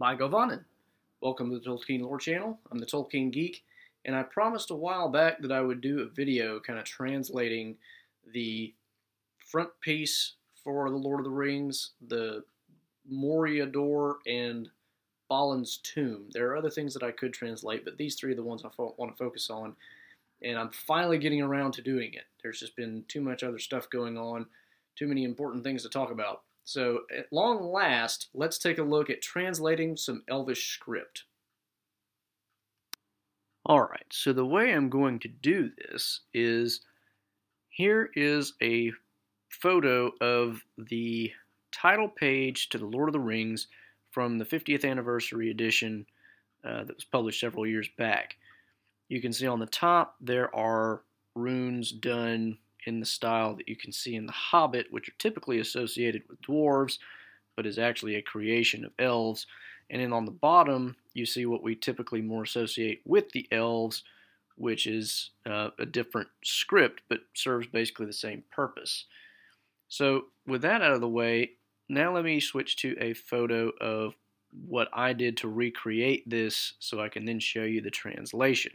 by Govanen. Welcome to the Tolkien Lore channel. I'm the Tolkien Geek, and I promised a while back that I would do a video kind of translating the front piece for The Lord of the Rings, the Moria door, and Balin's tomb. There are other things that I could translate, but these three are the ones I want to focus on, and I'm finally getting around to doing it. There's just been too much other stuff going on, too many important things to talk about. So, at long last, let's take a look at translating some Elvish script. Alright, so the way I'm going to do this is here is a photo of the title page to The Lord of the Rings from the 50th anniversary edition uh, that was published several years back. You can see on the top there are runes done in the style that you can see in The Hobbit, which are typically associated with dwarves, but is actually a creation of elves. And then on the bottom, you see what we typically more associate with the elves, which is uh, a different script, but serves basically the same purpose. So with that out of the way, now let me switch to a photo of what I did to recreate this so I can then show you the translation.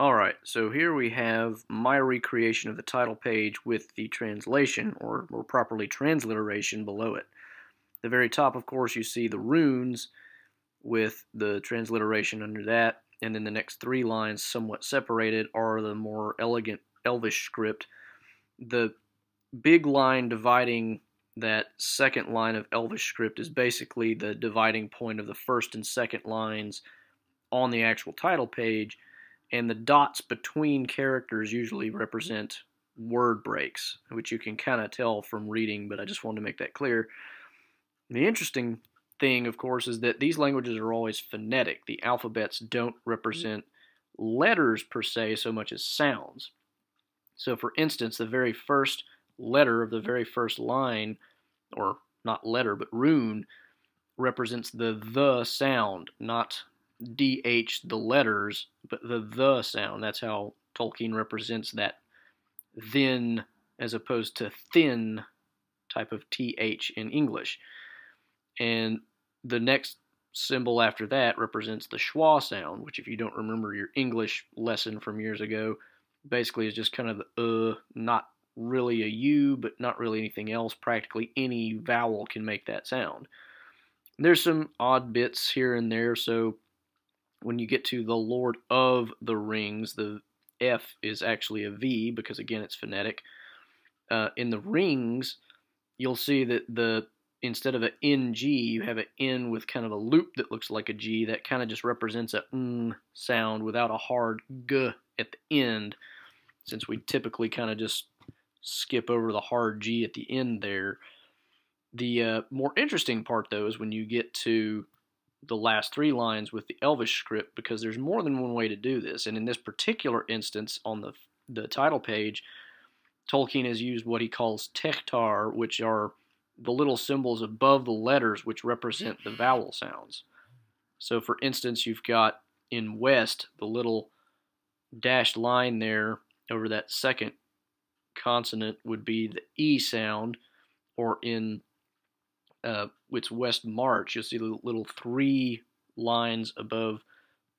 Alright, so here we have my recreation of the title page with the translation, or more properly transliteration, below it. the very top, of course, you see the runes with the transliteration under that, and then the next three lines, somewhat separated, are the more elegant Elvish script. The big line dividing that second line of Elvish script is basically the dividing point of the first and second lines on the actual title page, and the dots between characters usually represent word breaks, which you can kind of tell from reading, but I just wanted to make that clear. The interesting thing, of course, is that these languages are always phonetic. The alphabets don't represent letters per se so much as sounds. So, for instance, the very first letter of the very first line, or not letter, but rune, represents the the sound, not DH the letters, but the the sound. That's how Tolkien represents that then as opposed to thin type of TH in English. And the next symbol after that represents the schwa sound, which if you don't remember your English lesson from years ago, basically is just kind of the uh, not really a U, but not really anything else. Practically any vowel can make that sound. There's some odd bits here and there, so when you get to the Lord of the Rings, the F is actually a V because again it's phonetic. Uh, in the rings, you'll see that the instead of an NG, you have an N with kind of a loop that looks like a G. That kind of just represents a sound without a hard G at the end, since we typically kind of just skip over the hard G at the end there. The uh, more interesting part, though, is when you get to the last three lines with the Elvish script because there's more than one way to do this. And in this particular instance, on the the title page, Tolkien has used what he calls tehtar, which are the little symbols above the letters which represent the vowel sounds. So, for instance, you've got in West the little dashed line there over that second consonant would be the E sound, or in uh, its west march, you'll see the little three lines above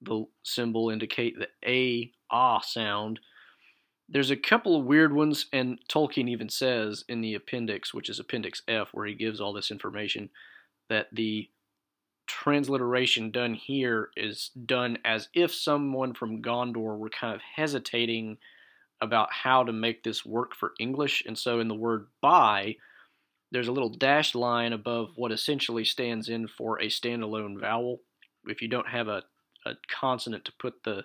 the symbol indicate the A, ah sound. There's a couple of weird ones, and Tolkien even says in the appendix, which is Appendix F, where he gives all this information, that the transliteration done here is done as if someone from Gondor were kind of hesitating about how to make this work for English. And so in the word by, there's a little dashed line above what essentially stands in for a standalone vowel. If you don't have a, a consonant to put the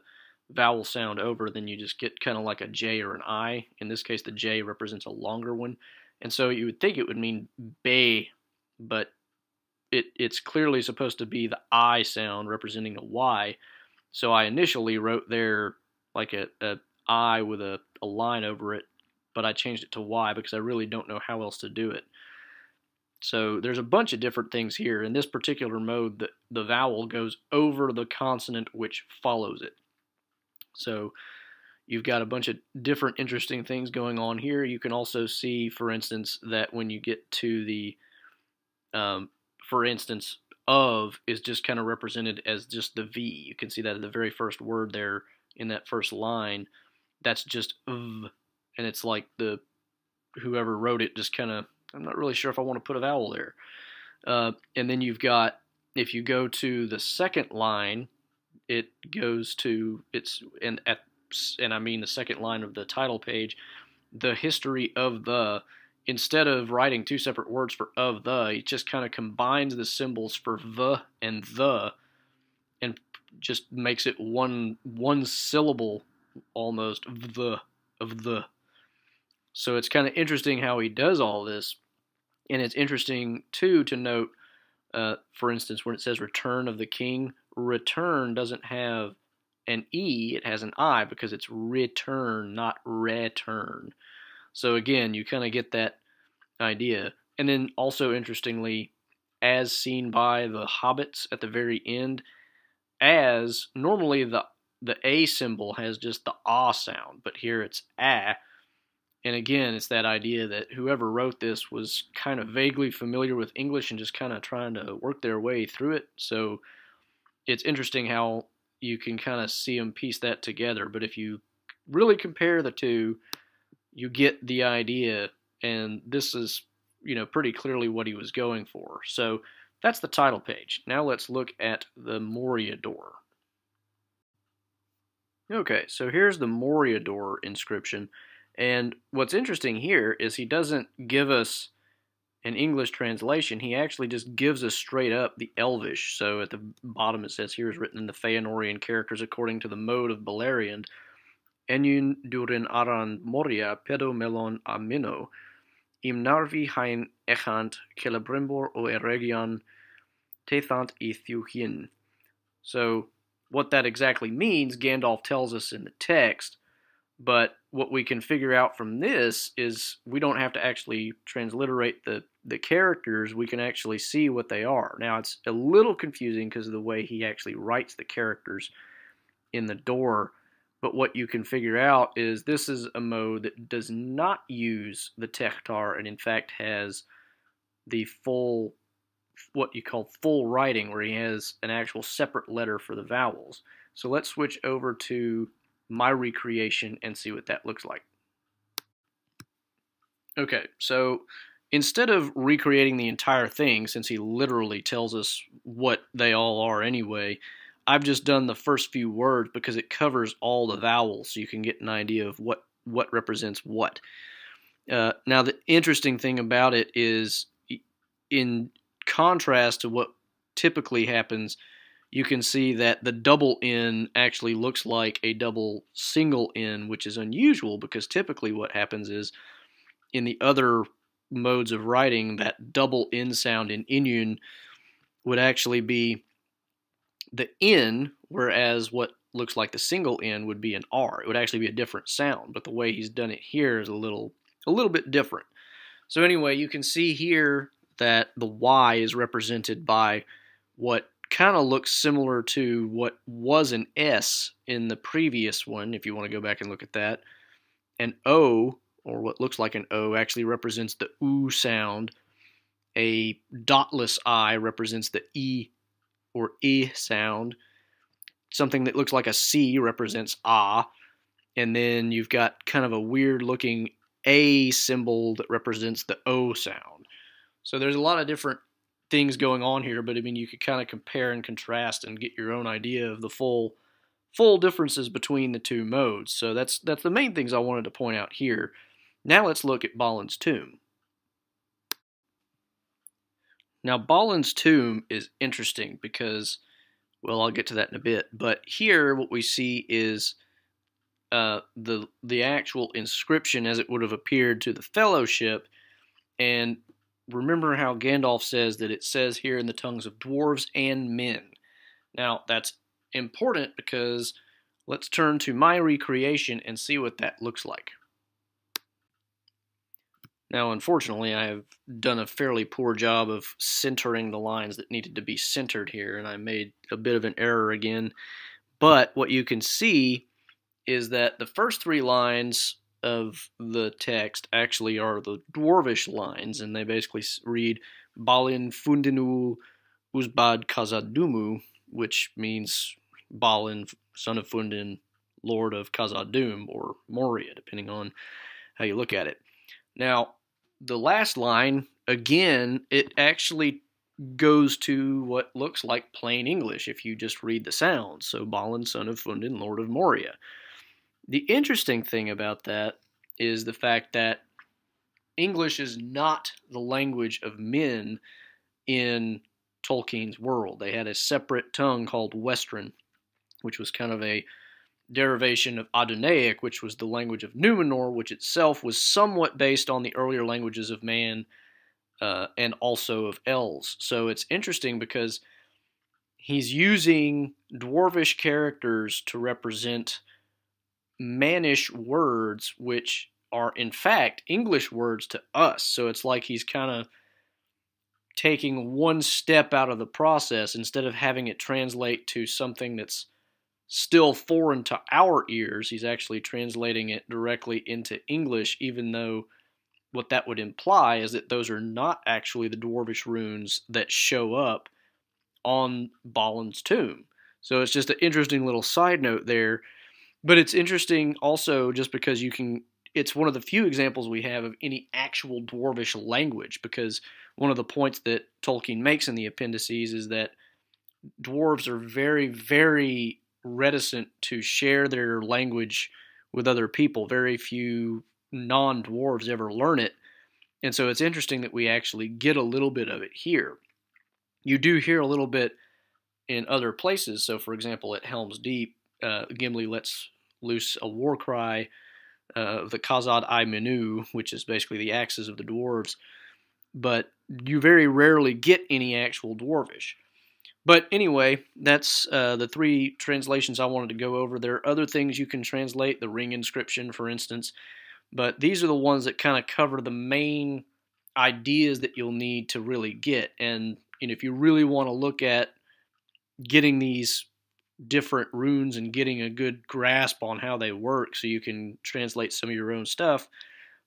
vowel sound over, then you just get kind of like a J or an I. In this case, the J represents a longer one. And so you would think it would mean bay, but it, it's clearly supposed to be the I sound representing a Y. So I initially wrote there like a, a I with a, a line over it, but I changed it to Y because I really don't know how else to do it. So there's a bunch of different things here. In this particular mode, the, the vowel goes over the consonant which follows it. So you've got a bunch of different interesting things going on here. You can also see, for instance, that when you get to the, um, for instance, of is just kind of represented as just the V. You can see that in the very first word there in that first line. That's just v, and it's like the whoever wrote it just kind of. I'm not really sure if I want to put a vowel there. Uh, and then you've got if you go to the second line, it goes to it's and at and I mean the second line of the title page, the history of the instead of writing two separate words for of the, it just kind of combines the symbols for the and the and just makes it one one syllable almost the of the. So it's kind of interesting how he does all this, and it's interesting too to note, uh, for instance, when it says "return of the king," return doesn't have an e; it has an i because it's return, not return. So again, you kind of get that idea. And then also interestingly, as seen by the hobbits at the very end, as normally the the a symbol has just the ah sound, but here it's ah. And again, it's that idea that whoever wrote this was kind of vaguely familiar with English and just kind of trying to work their way through it. So it's interesting how you can kind of see them piece that together. But if you really compare the two, you get the idea, and this is, you know, pretty clearly what he was going for. So that's the title page. Now let's look at the Moria door. Okay, so here's the Moria door inscription. And what's interesting here is he doesn't give us an English translation. He actually just gives us straight up the Elvish. So at the bottom it says here is written in the Feanorian characters according to the mode of Beleriand. Enyun durin aran moria pedo melon amino, im narvi hain echant celebrimbor o eregion teithant ethiuhin. So what that exactly means, Gandalf tells us in the text, but what we can figure out from this is we don't have to actually transliterate the, the characters, we can actually see what they are. Now it's a little confusing because of the way he actually writes the characters in the door but what you can figure out is this is a mode that does not use the Tehtar and in fact has the full, what you call full writing, where he has an actual separate letter for the vowels. So let's switch over to my recreation and see what that looks like. Okay, so instead of recreating the entire thing, since he literally tells us what they all are anyway, I've just done the first few words because it covers all the vowels, so you can get an idea of what what represents what. Uh, now, the interesting thing about it is, in contrast to what typically happens, you can see that the double N actually looks like a double single N, which is unusual because typically what happens is in the other modes of writing, that double N sound in Inyun would actually be the N, whereas what looks like the single N would be an R. It would actually be a different sound, but the way he's done it here is a little a little bit different. So anyway, you can see here that the Y is represented by what kind of looks similar to what was an S in the previous one, if you want to go back and look at that. An O, or what looks like an O, actually represents the OO sound. A dotless I represents the E or E sound. Something that looks like a C represents ah. And then you've got kind of a weird looking A symbol that represents the O sound. So there's a lot of different things going on here, but I mean you could kind of compare and contrast and get your own idea of the full full differences between the two modes. So that's that's the main things I wanted to point out here. Now let's look at Balin's tomb. Now, Balin's tomb is interesting because, well, I'll get to that in a bit. But here, what we see is uh, the the actual inscription as it would have appeared to the Fellowship. And remember how Gandalf says that it says here in the tongues of dwarves and men. Now, that's important because let's turn to my recreation and see what that looks like. Now, unfortunately, I have done a fairly poor job of centering the lines that needed to be centered here, and I made a bit of an error again. But what you can see is that the first three lines of the text actually are the dwarvish lines, and they basically read Balin Fundinul Uzbad Khazad-dûm, which means Balin, son of Fundin, lord of Khazad-dûm, or Moria, depending on how you look at it. Now, the last line, again, it actually goes to what looks like plain English if you just read the sounds. So, Balin, son of Fundin, lord of Moria. The interesting thing about that is the fact that English is not the language of men in Tolkien's world. They had a separate tongue called Westron, which was kind of a derivation of Adunaic, which was the language of Numenor, which itself was somewhat based on the earlier languages of man uh, and also of elves. So it's interesting because he's using dwarvish characters to represent mannish words, which are in fact English words to us. So it's like he's kind of taking one step out of the process instead of having it translate to something that's still foreign to our ears. He's actually translating it directly into English, even though what that would imply is that those are not actually the dwarvish runes that show up on Balin's tomb. So it's just an interesting little side note there. But it's interesting also just because you can it's one of the few examples we have of any actual dwarvish language because one of the points that Tolkien makes in the appendices is that dwarves are very very reticent to share their language with other people. Very few non dwarves ever learn it. And so it's interesting that we actually get a little bit of it here. You do hear a little bit in other places. So, for example, at Helm's Deep, uh, Gimli lets loose a war cry uh, the Khazâd ai-mênu, which is basically the axes of the dwarves. But you very rarely get any actual dwarvish. But anyway, that's uh, the three translations I wanted to go over. There are other things you can translate, the ring inscription, for instance, but these are the ones that kind of cover the main ideas that you'll need to really get. And know, if you really want to look at getting these different runes and getting a good grasp on how they work so you can translate some of your own stuff,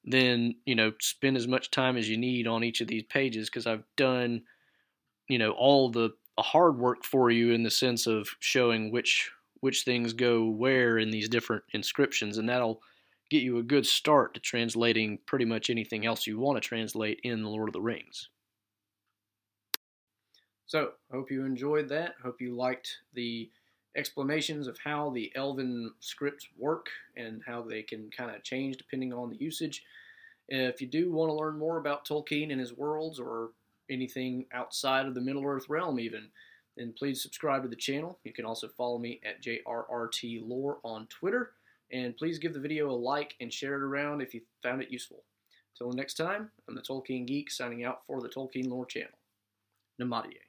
then, you know, spend as much time as you need on each of these pages because I've done, you know, all the hard work for you in the sense of showing which which things go where in these different inscriptions, and that'll get you a good start to translating pretty much anything else you want to translate in the Lord of the Rings. So, hope you enjoyed that. Hope you liked the explanations of how the Elven scripts work and how they can kind of change depending on the usage. If you do want to learn more about Tolkien and his worlds or anything outside of the Middle Earth realm, even, then please subscribe to the channel. You can also follow me at JRRT Lore on Twitter. And please give the video a like and share it around if you found it useful. Until next time, I'm the Tolkien Geek signing out for the Tolkien Lore channel. Namaste.